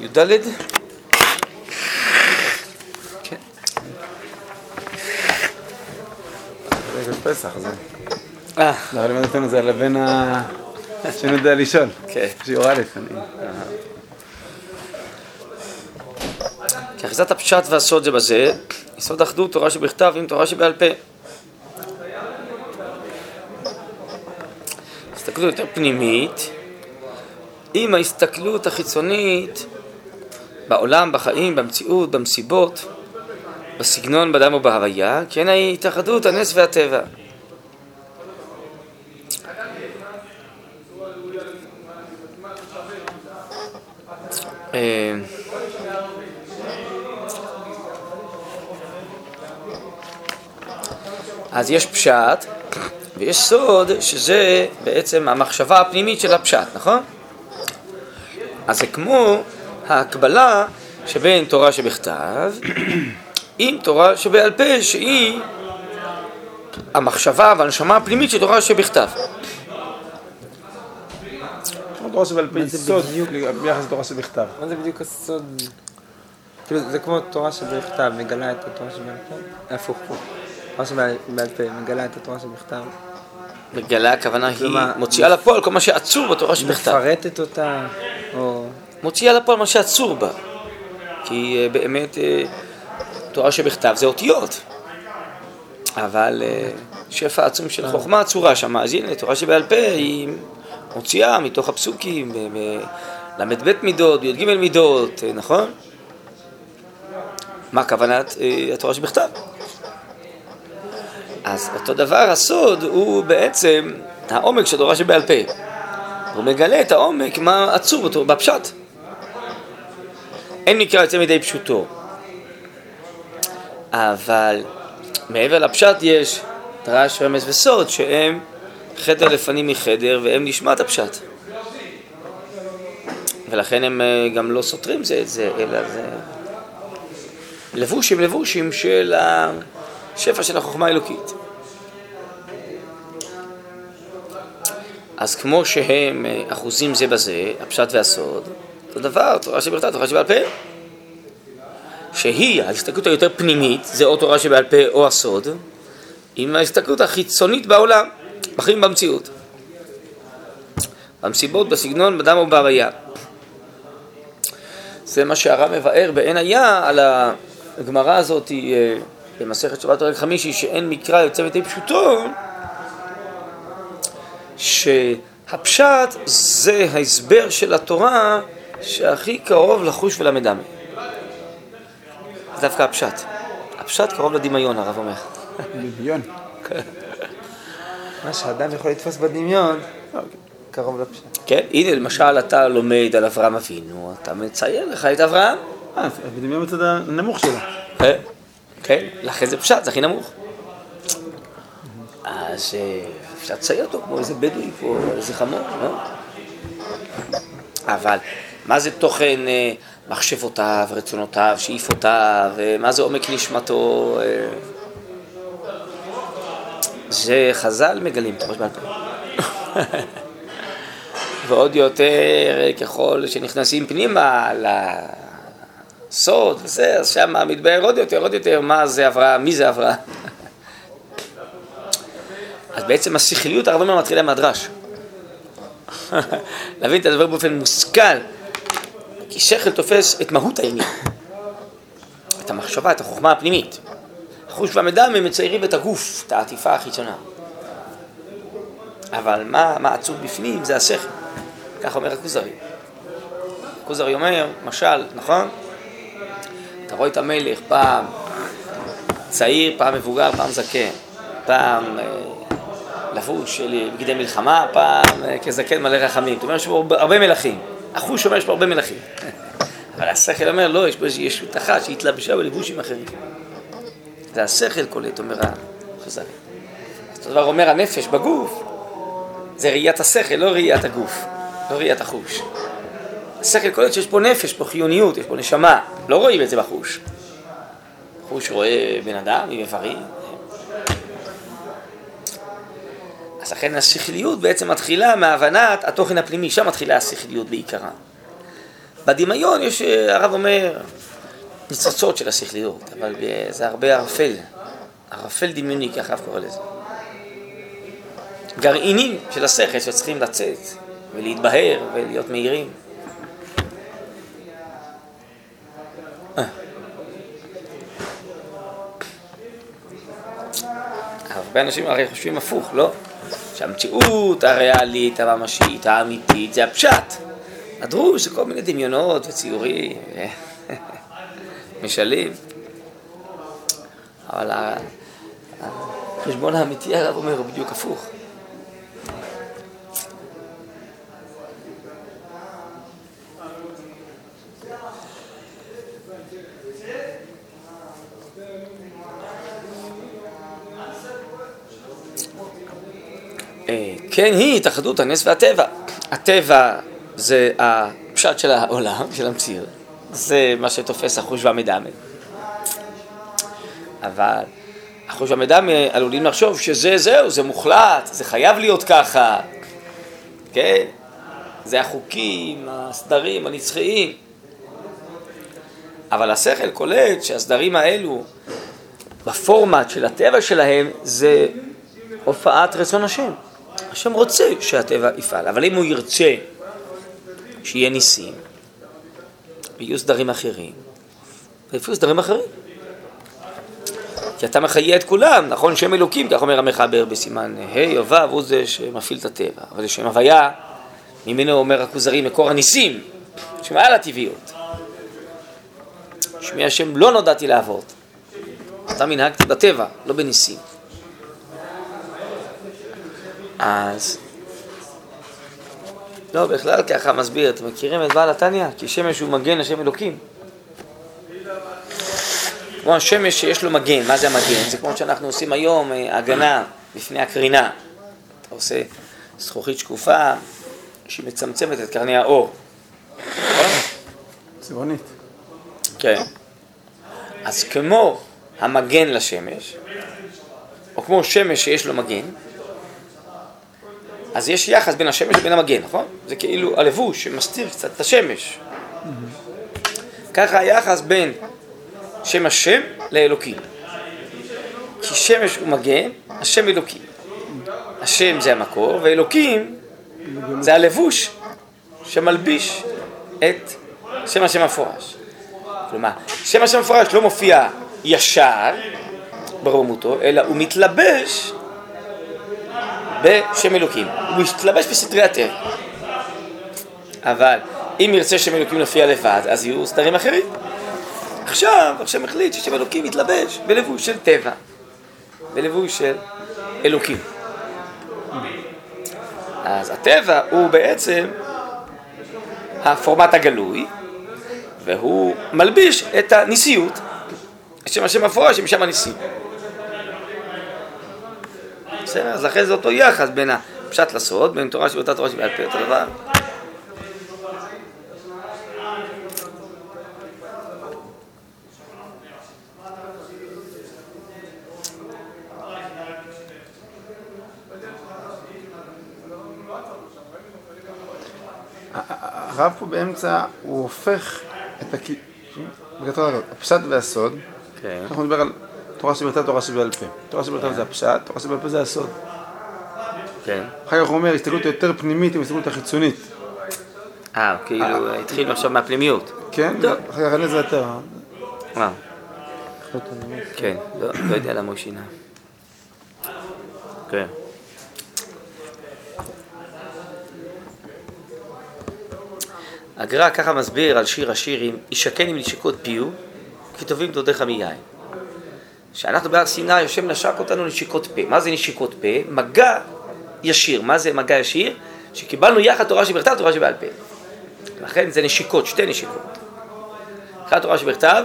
י"ד? כן. זה פסח, זה. אה, לא, לימד אותנו זה על הבן ה... שאני יודע לשאול. כן. שיעור א', אני... כי אחיזת הפשט והסוד זה בזה, יסוד אחדות תורה שבכתב עם תורה שבעל פה. הסתכלות יותר פנימית, עם ההסתכלות החיצונית בעולם, בחיים, במציאות, במסיבות, בסגנון, בדם ובהוויה, כן ההתאחדות, הנס והטבע. אה, אז יש פשט ויש סוד שזה בעצם המחשבה הפנימית של הפשט, נכון? אז זה כמו ההקבלה שבין תורה שבכתב עם תורה שבעל פה שהיא המחשבה והנשמה הפנימית של תורה שבכתב. תורה שבעל פה מה זה סוד בדיוק? ביחס לתורה שבכתב. מה זה בדיוק הסוד? כאילו, זה כמו תורה שבכתב מגלה את התורה שבעל פה? הפוך, הפוך. תורה שבעל בעל פה מגלה את התורה שבכתב. מגלה הכוונה היא מוציאה לפועל כל מה שעצור בתורה שבכתב. מפרטת אותה, או... מוציאה לפועל מה שעצור בה. כי אה, באמת אה, תורה שבכתב זה אותיות. אבל אה, שפע עצום של חוכמה עצורה שם. אז הנה, תורה שבעל פה היא מוציאה מתוך הפסוקים, ל"ב מידות, י"ג מידות, נכון? מה כוונת התורה שבכתב? אז אותו דבר, הסוד הוא בעצם העומק של תורה שבעל פה. הוא מגלה את העומק, מה עצור בפשט. אין מקרא יוצא מידי פשוטו. אבל מעבר לפשט יש דרש, רמז וסוד, שהם חדר לפנים מחדר, והם נשמת הפשט. ולכן הם אה, גם לא סותרים זה את זה, אלא זה לבושים לבושים של השפע של החוכמה האלוקית. אז כמו שהם אה, אחוזים זה בזה, הפשט והסוד, אותו דבר, תורה שבכתב, תורה שבעל פה. שהיא ההסתכלות היותר פנימית, זה או תורה שבעל פה או הסוד, עם ההסתכלות החיצונית בעולם, בחיים במציאות. במסיבות, בסגנון, בדם ובהוויה. זה מה שהרב מבאר בעין היה על הגמרא הזאת אה, במסכת שבת פרק חמישי, שאין מקרא יוצא מתי פשוטו, שהפשט זה ההסבר של התורה שהכי קרוב לחוש ולמדמה. זה דווקא הפשט. הפשט קרוב לדמיון, הרב אומר. דמיון. מה שאדם יכול לתפוס בדמיון, קרוב לפשט. כן, הנה למשל אתה לומד על אברהם אבינו, אתה מצייר לך את אברהם. אה, בדמיון בצד הנמוך שלו. כן, כן, לכן זה פשט, זה הכי נמוך. אז אה, אפשר לצייר אותו כמו איזה בדואי פה, איזה חמור, לא? אבל מה זה תוכן אה, מחשבותיו, רצונותיו, שאיפותיו, אה, מה זה עומק נשמתו? אה? זה חז"ל מגלים את הראש בעל פה. ועוד יותר ככל שנכנסים פנימה לסוד וזה, אז שם מתבהר עוד יותר, עוד יותר מה זה אברהם, מי זה אברהם. אז בעצם השכליות הרבה מאוד מתחילה מהדרש. להבין את הדבר באופן מושכל, כי שכל תופס את מהות העניין, את המחשבה, את החוכמה הפנימית. החוש והמדם הם מציירים את הגוף, את העטיפה החיצונה. אבל מה, מה עצוב בפנים זה השכל, כך אומר הכוזרי. הכוזרי אומר, משל, נכון? אתה רואה את המלך פעם צעיר, פעם מבוגר, פעם זקן, פעם אה, לבוש בגדי מלחמה, פעם אה, כזקן מלא רחמים. זאת אומרת, יש הרבה מלכים. החוש אומר, יש פה הרבה מלכים. אבל השכל אומר, לא, יש פה איזושהי ישות אחת שהתלבשה בלבושים אחרים. זה השכל קולט, אומר החז"ל. אותו דבר אומר הנפש בגוף, זה ראיית השכל, לא ראיית הגוף, לא ראיית החוש. השכל קולט שיש פה נפש, פה חיוניות, יש פה נשמה, לא רואים את זה בחוש. חוש רואה בן אדם עם איברים. אז לכן השכליות בעצם מתחילה מהבנת התוכן הפנימי, שם מתחילה השכליות בעיקרה. בדמיון יש, אה, הרב אומר, ניצוצות של השכליות, אבל ב- זה הרבה ערפל, ערפל דמיוני, ככה הרב קורא לזה. גרעינים של השכל שצריכים לצאת ולהתבהר ולהיות מהירים. אה. הרבה אנשים הרי חושבים הפוך, לא? שהמציאות הריאלית, הממשית, האמיתית, זה הפשט. הדרוש זה כל מיני דמיונות וציורים, משלים. אבל החשבון האמיתי, הרב אומר, הוא בדיוק הפוך. אה, כן היא התאחדות הנס והטבע. הטבע זה הפשט של העולם, של המציאות. זה מה שתופס החוש והמדמה. אבל החוש והמדמה עלולים לחשוב שזה זהו, זה מוחלט, זה חייב להיות ככה. כן? זה החוקים, הסדרים, הנצחיים. אבל השכל קולט שהסדרים האלו, בפורמט של הטבע שלהם, זה הופעת רצון השם. השם רוצה שהטבע יפעל, אבל אם הוא ירצה שיהיה ניסים, ויהיו סדרים אחרים, ויהיו סדרים אחרים. כי אתה מחיה את כולם, נכון? שם אלוקים, כך אומר המחבר בסימן ה' או ו', הוא זה שמפעיל את הטבע. אבל לשם הוויה, ממנו אומר הכוזרי מקור הניסים, שמעל הטבעיות. שמי השם לא נודעתי לעבוד. אתה מנהגתי בטבע, לא בניסים. אז... לא, בכלל ככה מסביר, אתם מכירים את בעל התניא? כי שמש הוא מגן השם אלוקים. כמו השמש שיש לו מגן, מה זה המגן? זה כמו שאנחנו עושים היום אה, הגנה בפני הקרינה. אתה עושה זכוכית שקופה שהיא מצמצמת את קרני האור. צבעונית. כן. אז כמו המגן לשמש, או כמו שמש שיש לו מגן, אז יש יחס בין השמש לבין המגן, נכון? זה כאילו הלבוש שמסתיר קצת את השמש. ככה היחס בין שם השם לאלוקים. כי שמש הוא מגן, השם אלוקים. השם זה המקור, ואלוקים זה הלבוש שמלביש את שם השם המפורש. כלומר, שם השם המפורש לא מופיע ישר ברומותו, אלא הוא מתלבש בשם אלוקים. הוא מתלבש בסדרי הטבע. אבל אם ירצה שם אלוקים להופיע לבד, אז יהיו סדרים אחרים. עכשיו, השם החליט ששם אלוקים מתלבש בלבוש של טבע, בלבוש של אלוקים. אז הטבע הוא בעצם הפורמט הגלוי, והוא מלביש את הניסיות, שם השם מפורש שם הניסים. בסדר? אז לכן זה אותו יחס בין הפשט לסוד, בין תורה שבאותה תורה שבעל פה, אותו דבר. הרב פה באמצע, הוא הופך את. בגדול, הפשט והסוד, כן. אנחנו נדבר על תורה שבכתב, תורה שבעל פה. תורה שבכתב זה הפשט, תורה שבעל פה זה הסוד. כן. אחר כך הוא אומר, הסתכלות יותר פנימית עם הסתכלות החיצונית. אה, כאילו התחילו עכשיו מהפנימיות. כן? טוב. אחר כך אין לזה יותר. אה, כן, לא לא יודע למה הוא שינה. כן. הגר"א ככה מסביר על שיר השירים, ישכן עם נשיקות פיו, כי טובים דודיך מיין. שאנחנו בהר סיני, השם נשק אותנו נשיקות פה. מה זה נשיקות פה? מגע ישיר. מה זה מגע ישיר? שקיבלנו יחד תורה שבכתב, תורה שבעל פה. לכן זה נשיקות, שתי נשיקות. אחת תורה שבכתב,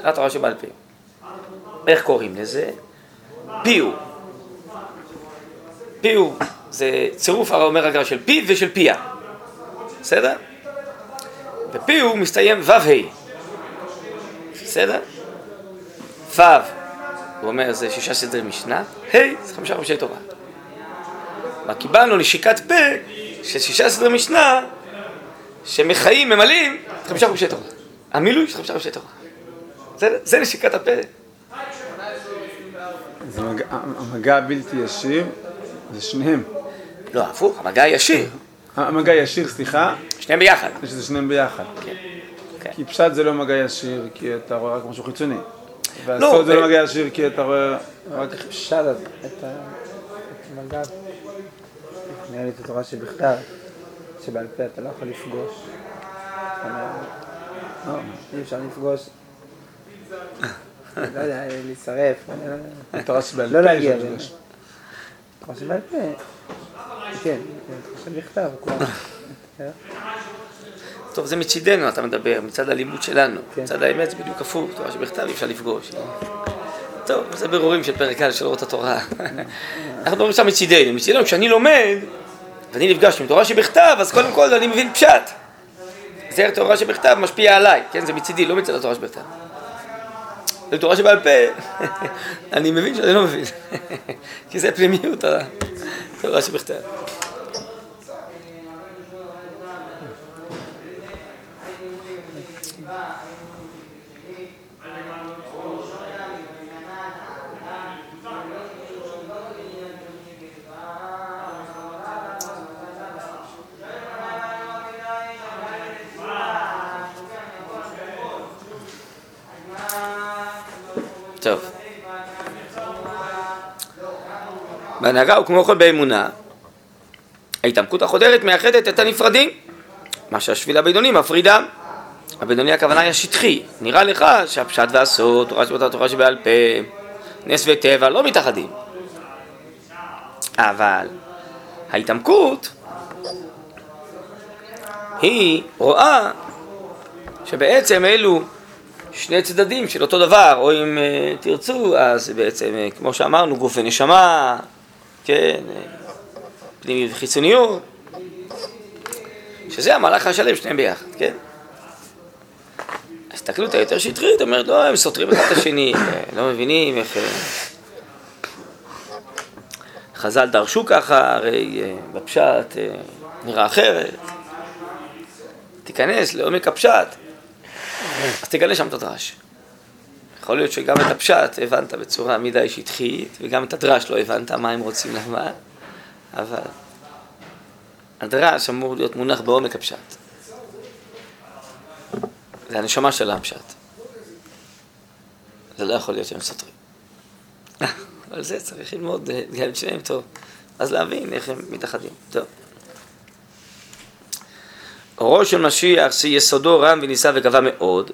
אחת תורה שבעל פה. איך קוראים לזה? פיו. פיו זה צירוף, אומר הגר"א של פיו ושל פיה. בסדר? ופיו מסתיים ו"ה. בסדר? ו', הוא אומר זה שישה סדרי משנה, ה' זה חמישה חומשי תורה. מה קיבלנו נשיקת פה של שישה סדרי משנה שמחיים, ממלאים, חמישה חומשי תורה. המילוי של חמישה חומשי תורה. זה, זה נשיקת הפה. זה מגע, המגע הבלתי ישיר, זה שניהם. לא, הפוך, המגע הישיר. המגע ישיר, סליחה, שניהם ביחד. שזה שניהם ביחד. כן. כי פשט זה לא מגע ישיר, כי אתה רואה רק משהו חיצוני. לא, והסוד זה ו- לא מגע ישיר, כי אתה רואה רק... אפשר את ה- את המגע, נראה לי את התורה שבכתב, שבעל פה אתה לא יכול לפגוש. לא- לא, אי אפשר לפגוש. לא יודע, להישרף, לא. התורה שבעל לא פה להגיע. יש בין- מפגש. תורה שבעל פה, כן, תורה שבכתב, כבר. טוב, זה מצידנו אתה מדבר, מצד הלימוד שלנו. כן. מצד האמת זה בדיוק הפוך, תורה שבכתב אי אפשר לפגוש. טוב, זה ברורים של פרק א' של אורות התורה. אנחנו מדברים עכשיו מצידנו. מצידנו, כשאני לומד, ואני נפגש עם תורה שבכתב, אז קודם כל אני מבין פשט. זה תורה שבכתב משפיע עליי, כן? זה מצידי, לא מצד התורה שבכתב. זה תורה שבעל פה, אני מבין שאני לא מבין. כי זה פנימיות התורה שבכתב. טוב. בהנהגה הוא כמו כל באמונה. ההתעמקות החודרת מייחדת את הנפרדים, מה שהשביל הבינוני מפרידה. הבינוני הכוונה היא השטחי. נראה לך שהפשט והסוד, תורה שבאותה תורה שבעל פה, נס וטבע לא מתאחדים. אבל ההתעמקות היא רואה שבעצם אלו שני צדדים של אותו דבר, או אם uh, תרצו, אז בעצם, uh, כמו שאמרנו, גוף ונשמה, כן, uh, פנימיות וחיצוניות, שזה המהלך השלם, שניהם ביחד, כן? ההסתכלות היותר שטרית אומרת, לא, הם סותרים אחד את השני, uh, לא מבינים איך... Uh, חז"ל דרשו ככה, הרי בפשט נראה אחרת. תיכנס לעומק הפשט, אז תגלה שם את הדרש. יכול להיות שגם את הפשט הבנת בצורה מדי שטחית, וגם את הדרש לא הבנת מה הם רוצים לומר, אבל הדרש אמור להיות מונח בעומק הפשט. זה הנשמה של הפשט. זה לא יכול להיות שהם סותרים. על זה צריך ללמוד אה, גם את שניהם טוב, אז להבין איך הם מתאחדים. טוב. אורו של משיח, שיסודו רם ונישא וגבה מאוד,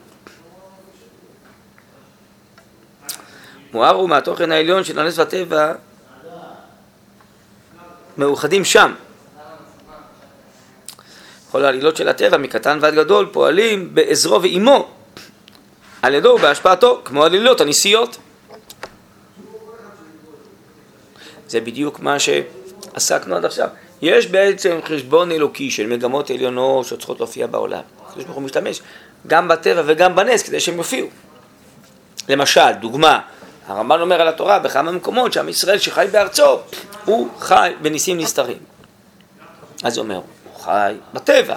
מואר הוא מהתוכן העליון של הנס והטבע מאוחדים שם. כל העלילות של הטבע, מקטן ועד גדול, פועלים בעזרו ועימו, על ידו ובהשפעתו, כמו העלילות הניסיות. זה בדיוק מה שעסקנו עד עכשיו. יש בעצם חשבון אלוקי של מגמות עליונות שצריכות להופיע בעולם. הקדוש ברוך הוא משתמש גם בטבע וגם בנס כדי שהם יופיעו. למשל, דוגמה, הרמב"ן אומר על התורה בכמה מקומות שעם ישראל שחי בארצו, הוא חי בניסים נסתרים. אז הוא אומר, הוא חי בטבע.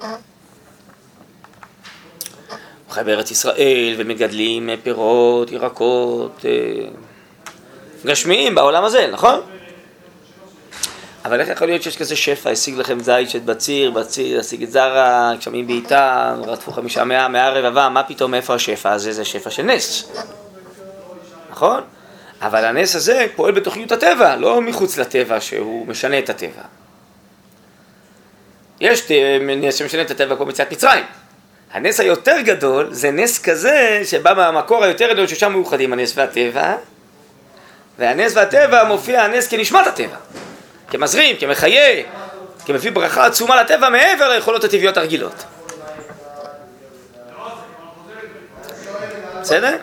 הוא חי בארץ ישראל ומגדלים פירות, ירקות, אה, גשמיים בעולם הזה, נכון? אבל איך יכול להיות שיש כזה שפע, השיג לכם זית שאת בציר, בציר, השיג את זרה, גשמים בעיטה, רדפו חמישה מאה, מאה רבבה, מה פתאום, איפה השפע הזה? זה שפע של נס, נכון? אבל הנס הזה פועל בתוכניות הטבע, לא מחוץ לטבע שהוא משנה את הטבע. יש נס שמשנה את הטבע כמו מציאת מצרים. הנס היותר גדול זה נס כזה שבא מהמקור היותר גדול ששם מאוחדים הנס והטבע, והנס והטבע מופיע הנס כנשמת הטבע. כמזרים, כמחיה, כמביא ברכה עצומה לטבע מעבר ליכולות הטבעיות הרגילות. בסדר?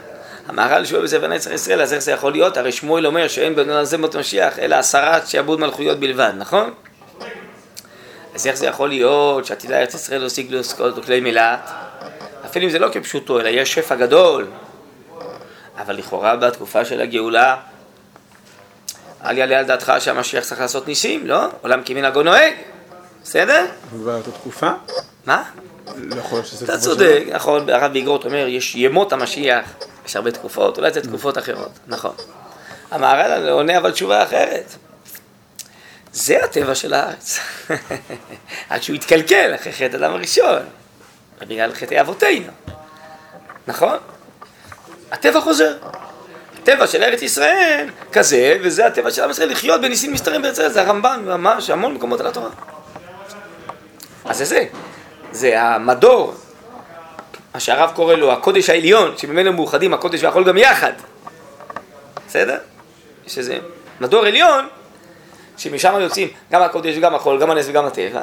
המהר"ל שואל בספר נצח ישראל, אז איך זה יכול להיות? הרי שמואל אומר שאין בן אדם זה מות משיח, אלא הסרת שעבוד מלכויות בלבד, נכון? אז איך זה יכול להיות שעתידה ארץ ישראל להשיג לעוסקות וכלי מילת? אפילו אם זה לא כפשוטו, אלא יש שפע גדול. אבל לכאורה בתקופה של הגאולה, אל יעלה על דעתך שהמשיח צריך לעשות ניסים, לא? עולם כמנהגו נוהג, בסדר? מדובר על אותה תקופה? מה? לא יכול להיות שזה אתה צודק, נכון, הרב ביגרות אומר, יש ימות המשיח, יש הרבה תקופות, אולי זה תקופות אחרות, נכון. המהר"ל עונה אבל תשובה אחרת. זה הטבע של הארץ. עד שהוא התקלקל אחרי חטא אדם הראשון, בגלל חטאי אבותינו, נכון? הטבע חוזר. הטבע של ארץ ישראל כזה, וזה הטבע של עם ישראל, לחיות בניסים מסתרים בארץ ישראל, זה הרמב"ן ממש, המון מקומות על התורה. אז זה זה, זה המדור, מה שהרב קורא לו הקודש העליון, שממנו מאוחדים הקודש והחול גם יחד. בסדר? יש איזה מדור עליון, שמשם יוצאים גם הקודש וגם החול, גם הנס וגם הטבע,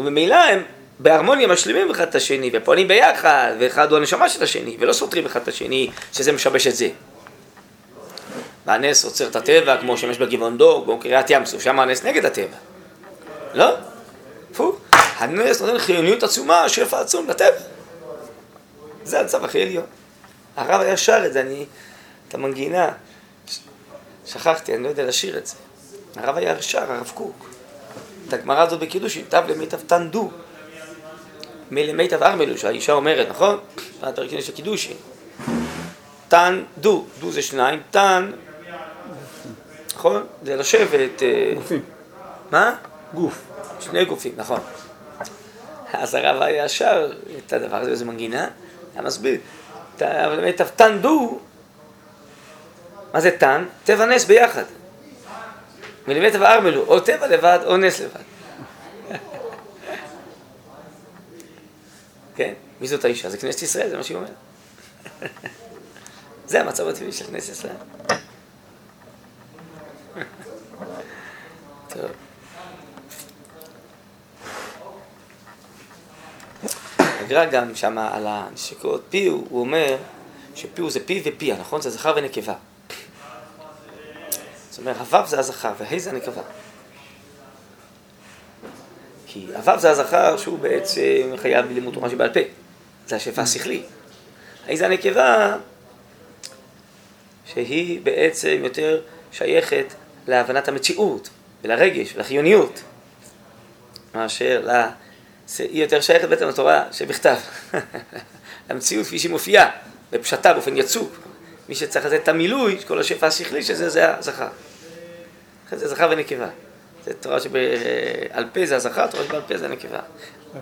וממילא הם בהרמוניה משלימים אחד את השני, ופועלים ביחד, ואחד הוא הנשמה של השני, ולא סותרים אחד את השני, שזה משבש את זה. והנס עוצר את הטבע, כמו שמש בגבעון דור, כמו קריאת ים סוף, שם הנס נגד הטבע. לא? הפוך. הנס נותן חיוניות עצומה, שפע עצום לטבע. זה הצו הכי עליון. הרב היה שר את זה, אני... את המנגינה. שכחתי, אני לא יודע לשיר את זה. הרב היה שר, הרב קוק. את הגמרא הזאת בקידושין, תו למיטב תן דו. מלמיטב ארמלו, שהאישה אומרת, נכון? שני של קידושין. תן דו, דו זה שניים, תן, נכון? זה לשבת, אה, גופים. מה? גוף. שני גופים, נכון. אז הרב היה שר את הדבר הזה, איזה מנגינה, היה מסביר. אבל באמת, תן דו, מה זה תן? טבע נס ביחד. מלמטה וארמלו, או טבע לבד או נס לבד. כן? מי זאת האישה? זה כנסת ישראל, זה מה שהיא אומרת. זה המצב הטבעי של כנסת ישראל. הגר"א גם שם על הנשיקות פיו, הוא אומר שפיו זה פי ופיה, נכון? זה זכר ונקבה. זאת אומרת, הוו זה הזכר והה זה הנקבה. כי הוו זה הזכר שהוא בעצם חייב בלימוד תורה שבעל פה. זה השפע השכלי. הה זה הנקבה שהיא בעצם יותר שייכת להבנת המציאות ולרגש ולחיוניות מאשר ל... זה- היא יותר שייכת בעצם לתורה שבכתב, למציאות כפי שהיא מופיעה, בפשטה, באופן יצוק. מי שצריך לתת את המילוי, כל השפע השכלי שזה, זה הזכר. לכן זה זכר ונקבה. זה תורה שבעל פה זה הזכר, תורה שבעל פה זה הנקבה.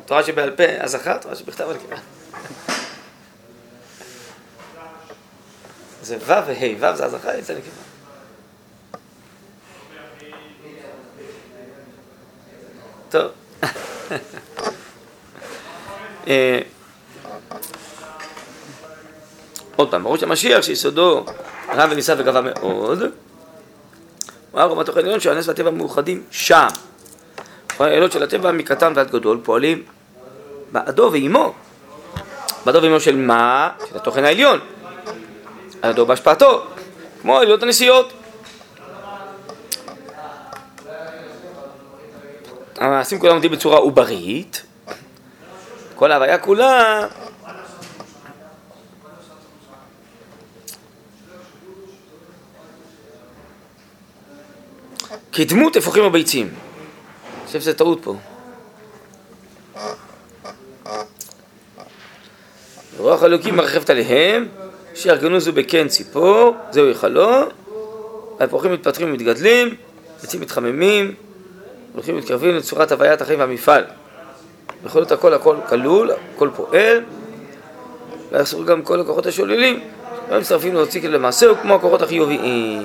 תורה שבעל פה הזכר, תורה שבכתב הנקבה. זה ו' וה', ו' זה הזכר, ה' זה טוב. אה, עוד פעם, ברור שהמשיח שיסודו רב ונישא וגבה מאוד, הוא היה רמת תוכן עליון שהנס והטבע מאוחדים שם. העילות של הטבע מקטן ועד גדול פועלים בעדו ועימו. בעדו ועימו של מה? של התוכן העליון. בעדו בהשפעתו, כמו העילות הנשיאות. המעשים כולם עומדים בצורה עוברית, כל ההוויה כולה כדמות אפרוחים וביצים. אני חושב שזו טעות פה. רוח אלוקים מרחבת עליהם, שיארגנו זו בקן ציפור, זהו היכלו, האפרוחים מתפתחים ומתגדלים, עצים מתחממים, הולכים ומתקרבים לצורת הוויית החיים והמפעל. בכל זאת הכל הכל כלול, הכל פועל, ואסור גם כל הכוחות השוללים, לא מצטרפים להוציא כאילו למעשה, הוא כמו הכוחות החיוביים.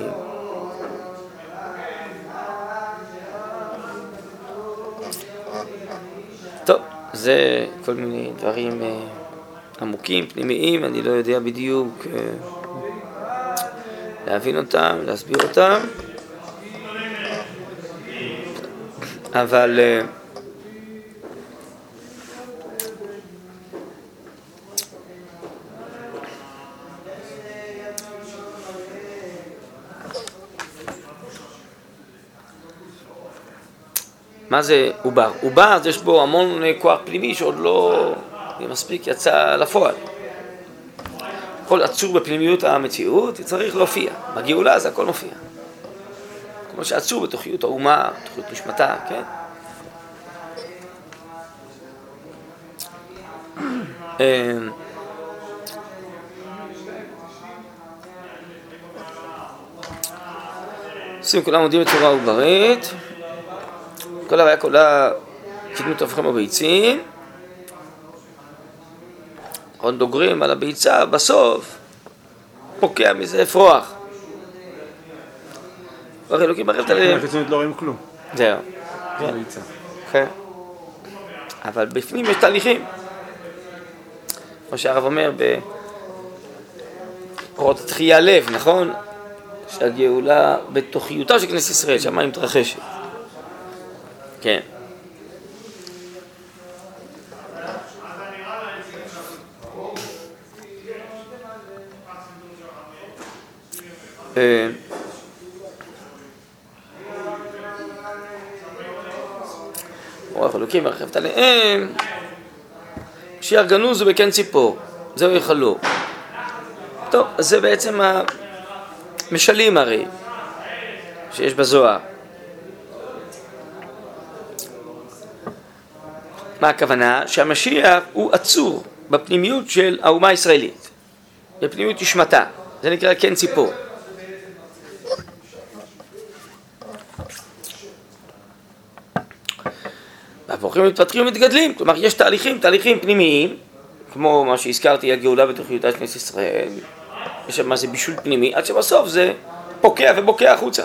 טוב, זה כל מיני דברים אה, עמוקים, פנימיים, אני לא יודע בדיוק אה, להבין אותם, להסביר אותם, אבל אה, מה זה עובר? עובר יש בו המון אה, כוח פנימי שעוד לא מספיק יצא לפועל. הכל עצור בפנימיות המציאות, צריך להופיע. בגאולה זה הכל מופיע. כמו שעצור בתוכיות האומה, בתוכיות נשמתה, כן? אמ, עושים כולם עומדים בצורה עוברית, כל הוויה כולה קדמות אבכם הביצים, עוד דוגרים על הביצה, בסוף פוקע מזה אפרוח. כבר אלוקים מרחבת עליהם. בחיצונית לא רואים כלום. זהו. זה ביצה. כן. אבל בפנים יש תהליכים. כמו שהרב אומר בקורות התחייה לב, נכון? שהגאולה בתוכיותה של כנסת ישראל, שמה היא מתרחשת. כן. אה, רוח אלוקים מרחבת עליהם, שירגנוזו בקן ציפור, זהו יאכלו. טוב, אז זה בעצם המשלים הרי, שיש בזוהר. מה הכוונה? שהמשיח הוא עצור בפנימיות של האומה הישראלית, בפנימיות נשמתה, זה נקרא קן ציפור. והפורחים מתפתחים ומתגדלים, כלומר יש תהליכים, תהליכים פנימיים, כמו מה שהזכרתי, הגאולה בתוכניותה של כנסת ישראל, יש שם מה זה בישול פנימי, עד שבסוף זה פוקע ובוקע החוצה.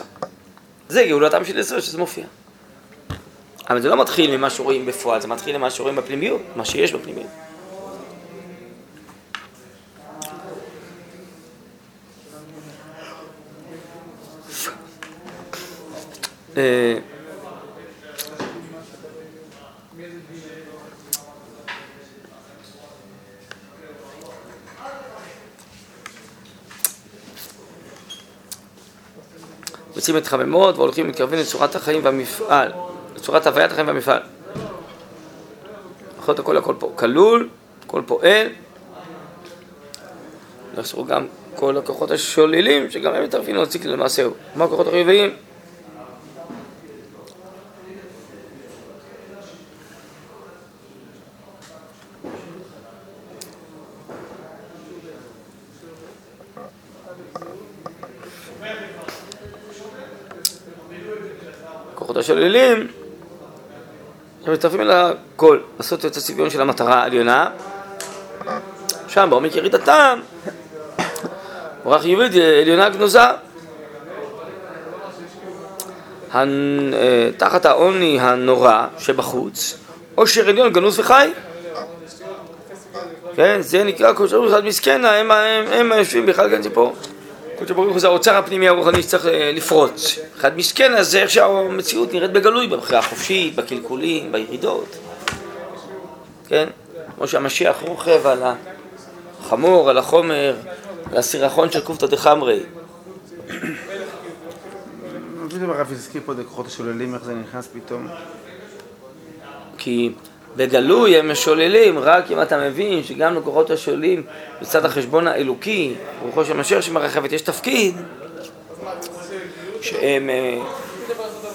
זה גאולתם של ישראל שזה מופיע. אבל זה לא מתחיל ממה שרואים בפועל, זה מתחיל ממה שרואים בפנימיות, מה שיש בפנימיות. אה, יוצאים מתחממות והולכים ומתקרבים לצורת החיים והמפעל, לצורת הוויית החיים והמפעל. יכול להיות הכל הכל פה כלול, הכל פועל. יחסרו גם כל הכוחות השוללים, שגם הם מתערבים להוציא למעשהו. כמו הכוחות החיוביים. השוללים, הם מצטרפים אל הכל, לעשות את הצביון של המטרה העליונה. שם בעומק ירידתם, אורח יהודית עליונה גנוזה. הנ- אה, תחת העוני הנורא שבחוץ, עושר עליון גנוז וחי. כן, זה נקרא הוא אחד מסכנה, הם היושבים בכלל גן ציפור. קודש ברוך הוא זה האוצר הפנימי הרוחני שצריך אה, לפרוץ. אחד מסכנה זה איך שהמציאות נראית בגלוי, בבחירה החופשית, בקלקולים, בירידות. כן? כמו שהמשיח רוכב על החמור, על החומר, על הסירחון של קופתא דחמרי. הרב הזכיר פה את הכוחות השוללים, איך זה נכנס פתאום. כי בגלוי הם משוללים, רק אם אתה מבין שגם לכוחות השולים בצד החשבון האלוקי, רוחו של משיח שמרחבת, יש תפקיד שהם אה,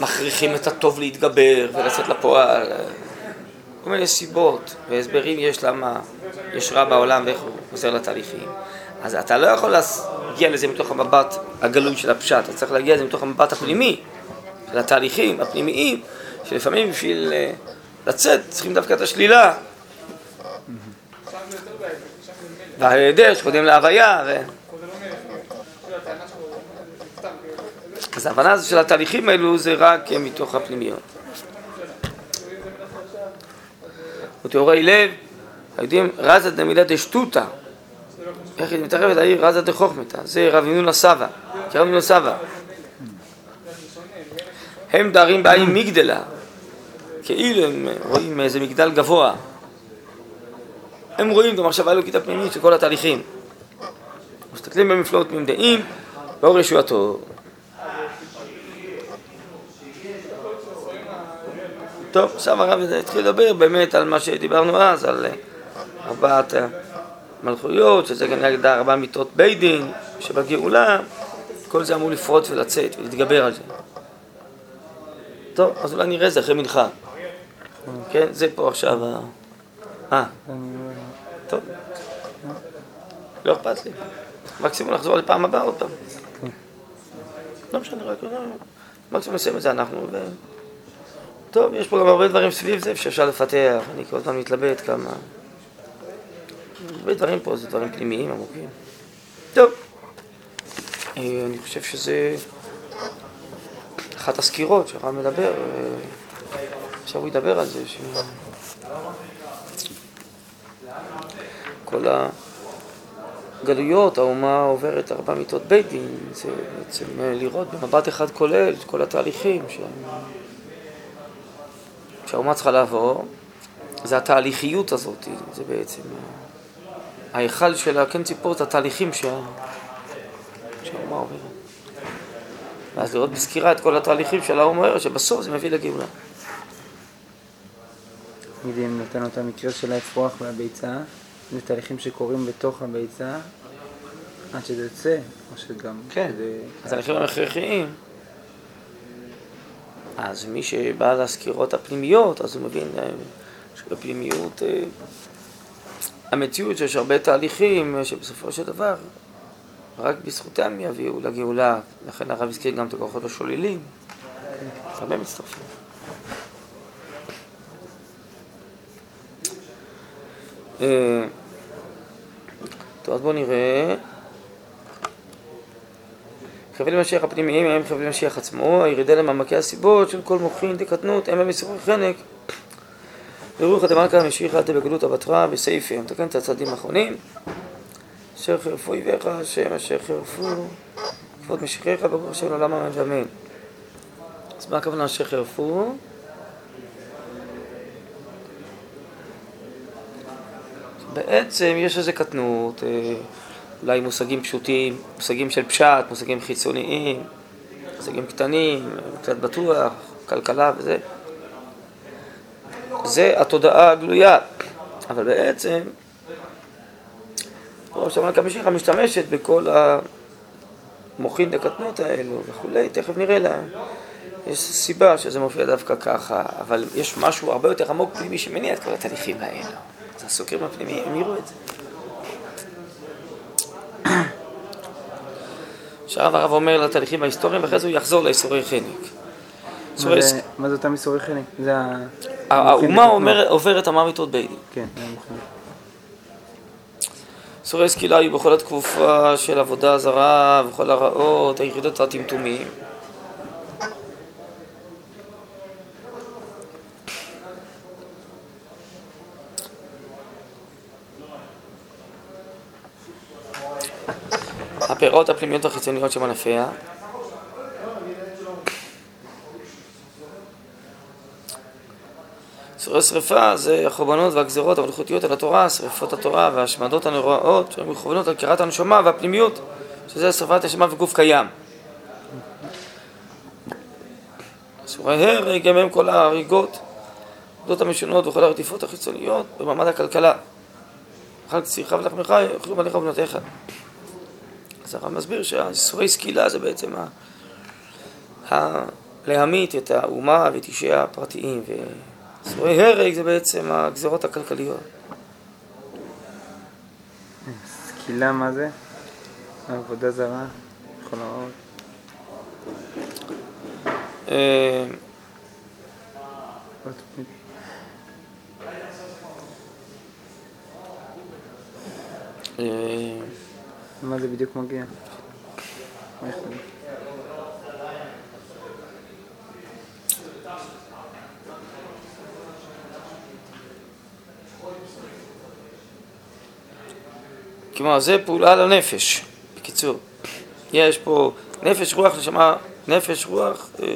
מכריחים את הטוב להתגבר ולצאת לפועל. כל מיני סיבות והסברים יש למה יש רע בעולם ואיך הוא עוזר לתהליכים. אז אתה לא יכול להגיע לזה מתוך המבט הגלוי של הפשט, אתה צריך להגיע לזה מתוך המבט הפנימי, של התהליכים הפנימיים, שלפעמים בשביל אה, לצאת צריכים דווקא את השלילה. וההיעדר שקודם להוויה. ו... אז ההבנה הזו של התהליכים האלו זה רק מתוך הפנימיות. ותיאורי לב, היודעים רזה דמילה דשטותא, איך היא מתערבת לעיר רזה דחוכמתא, זה רב ינון הסבא, כרב ינון הסבא. הם דרים בעין מגדלה, כאילו הם רואים איזה מגדל גבוה. הם רואים את המחשבה האלוקית הפנימית של כל התהליכים. מסתכלים במפלאות ממדעים, באור ישועתו. טוב, עכשיו הרב התחיל לדבר באמת על מה שדיברנו אז, על אה, ארבעת המלכויות, שזה גם נגד ארבע מיטות בית דין, שבגאולה כל זה אמור לפרוט ולצאת ולהתגבר על זה. טוב, אז אולי נראה זה אחרי מנחה. כן, זה פה עכשיו ה... אה, טוב. לא אכפת לי. מקסימום נחזור לפעם הבאה עוד פעם. לא משנה, רק מקסימום נסיים את זה אנחנו. ו... טוב, יש פה גם הרבה דברים סביב זה שאפשר לפתח. אני כל הזמן מתלבט כמה... הרבה דברים פה זה דברים פנימיים עמוקים. טוב. אה, אני חושב שזה אחת הסקירות שהרב מדבר, אה, עכשיו הוא ידבר על זה, ש... כל הגלויות, האומה עוברת ארבע מיטות בית דין, זה בעצם לראות במבט אחד כולל את כל התהליכים ש... שהאומה צריכה לעבור, זה התהליכיות הזאת, זה בעצם ההיכל של הקן ציפור, זה התהליכים שה... שהאומה עוברת. ואז לראות בסקירה את כל התהליכים של האומה שבסוף זה מביא לגאולה. תגידי, אם נתנו את המקרה של האפרוח והביצה, זה תהליכים שקורים בתוך הביצה עד שזה יוצא, או שגם... כן, כדי... התהליכים הם הכרחיים. אז מי שבא לסקירות הפנימיות, אז הוא מבין אה, שבפנימיות אה, המציאות שיש הרבה תהליכים אה, שבסופו של דבר רק בזכותם יביאו לגאולה. לכן הרב הזכיר גם את הכוחות השוללים. הרבה מצטרפים. טוב, אז בואו נראה. חבלי משיח הפנימיים הם חבלי משיח עצמו, הירידה למעמקי הסיבות של כל מוחין דקטנות, הם במסרור חנק. ברוך דמלכא משיחא דבגלות אבטרה בסייפי, מתקן את הצעדים האחרונים. אשר חירפו איביך, השם אשר חירפו, כבוד משיחיך, ברוך השם לעולם אמן ואמן. אז מה הכוונה אשר חירפו? בעצם יש איזה קטנות, אה, אולי מושגים פשוטים, מושגים של פשט, מושגים חיצוניים, מושגים קטנים, קצת בטוח, כלכלה וזה. זה התודעה הגלויה, אבל בעצם ראש המלכה משיחה משתמשת בכל המוחין דקטנות האלו וכולי, תכף נראה להם. יש סיבה שזה מופיע דווקא ככה, אבל יש משהו הרבה יותר עמוק פנימי שמניע את כל התהליכים האלו. הסוקרים הפנימיים, הם יראו את זה. עכשיו הרב אומר לתהליכים ההיסטוריים, ואחרי זה הוא יחזור לאיסורי חנק. מה זה- אותם איסורי חנק? זה ה... האומה עוברת המוות בית דין. כן, זה. איסורי סקילה היו בכל התקופה של עבודה זרה, וכל הרעות, היחידות הטמטומים. הפירות הפנימיות והחיצוניות של מנפיה. איסורי שרפה זה החורבנות והגזרות המלכותיות על התורה, שרפות התורה וההשמדות הנוראות שהן מכוונות על קריאת הנשמה והפנימיות, שזה שרפת הנשמה וגוף קיים. איסורי הרג גם הם כל ההריגות, העבודות המשונות וכל הרדיפות החיצוניות במעמד הכלכלה. אכל קצירך ולחמך יאכלו בניך ובנותיך. אז הרב מסביר שהאיסורי סקילה זה בעצם ה... ה... להמית את האומה ואת אישיה הפרטיים, ואיסורי הרג זה בעצם הגזרות הכלכליות. סקילה מה זה? עבודה זרה, כל הרעות. מה זה בדיוק מגיע? זה? כלומר, זה פעולה על הנפש, בקיצור. יש פה נפש, רוח, נשמה, נפש, רוח, אה,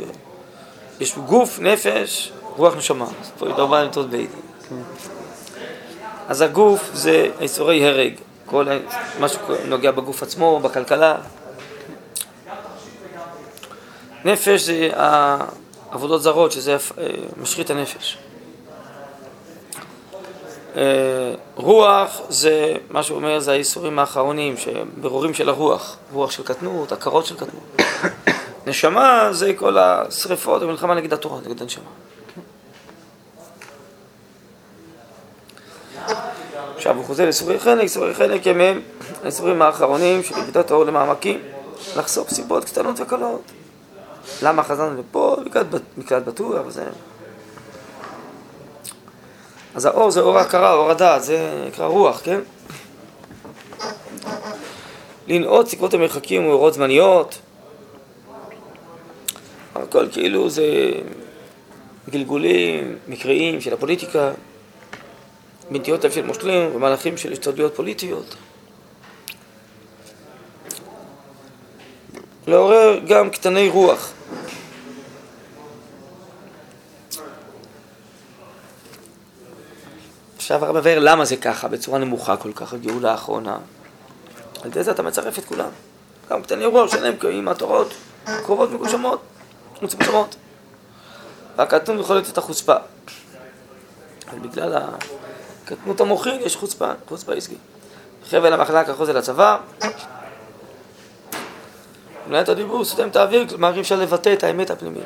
יש גוף, נפש, רוח, נשמה. אז פה יש ארבע מיטות בית דין. אז הגוף זה איסורי הרג, כל מה שנוגע בגוף עצמו, בכלכלה. נפש זה העבודות זרות, שזה אה, משחית הנפש. אה, רוח זה, מה שהוא אומר, זה האיסורים האחרונים, שברורים של הרוח, רוח של קטנות, הכרות של קטנות. נשמה זה כל השריפות, המלחמה נגד התורה, נגד הנשמה. עכשיו הוא חוזר לסורי חלק, סורי חלק הם הם הסורים האחרונים של ירידת האור למעמקים, לחשוף סיבות קטנות וקלות. למה חזרנו לפה? מקלט בטוח, זה... אז האור זה אור ההכרה, אור הדעת, זה נקרא רוח, כן? לנעוץ סיכות המרחקים ואורות זמניות, הכל כאילו זה גלגולים מקריים של הפוליטיקה, לב של מושלים ומהלכים של השתדלויות פוליטיות. לעורר גם קטני רוח. עכשיו הרב מבאר למה זה ככה, בצורה נמוכה כל כך, הגאולה האחרונה. על ידי זה אתה מצרף את כולם. גם קטני רוח שלהם עם התורות קרובות מגושמות, מצומצמות. והקטנות יכול להיות את החוצפה. אבל בגלל הקטנות המוחית יש חוצפה, חוצפה עסקי. חבל המחלק אחוז אל הצבא. מנהלת הדיבור סותם את האוויר, כלומר אי אפשר לבטא את האמת הפנימית.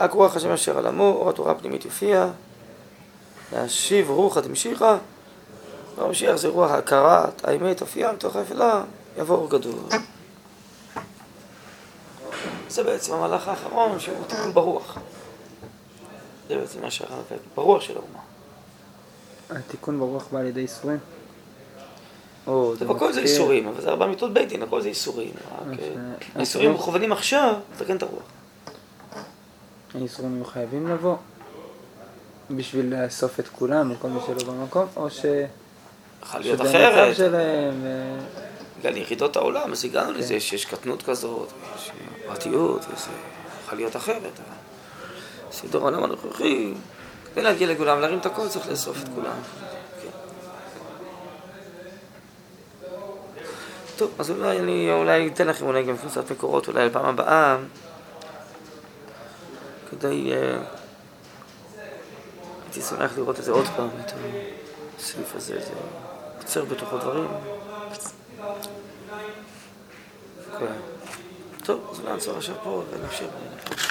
רק רוח השם אשר על עמו, אור התורה הפנימית יופיע. להשיב רוחא דמשיחא, והמשיח זה רוח הכרת האמת הופיעה מתוך האפלה, יבוא אור גדול. זה בעצם המהלך האחרון שהוא טיפול ברוח. זה בעצם מה שהרב ברוח של האומה. התיקון ברוח בא על ידי איסורים? הכל זה איסורים, אבל זה ארבע מיטות בית דין, הכל זה איסורים. רק אה, האיסורים מכוונים עכשיו לתקן את הרוח. האיסורים היו חייבים לבוא בשביל לאסוף את כולם, לכל מי שלא במקום, או ש... יכול להיות אחרת. בגלל יחידות העולם, אז הגענו לזה כן. שיש קטנות כזאת, יש פרטיות, וזה יכול להיות אחרת. סידור העולם הנוכחי, כדי להגיע לכולם, להרים את הכל צריך לאסוף את כולם. כן. טוב, אז אולי אני אולי אתן לכם אולי גם קצת מקורות, אולי לפעם הבאה, כדי... אה, הייתי שמח לראות את זה עוד פעם, את הסעיף הזה, זה עוצר בתוכו דברים. טוב, אז נעצור עכשיו פה ונמשיך.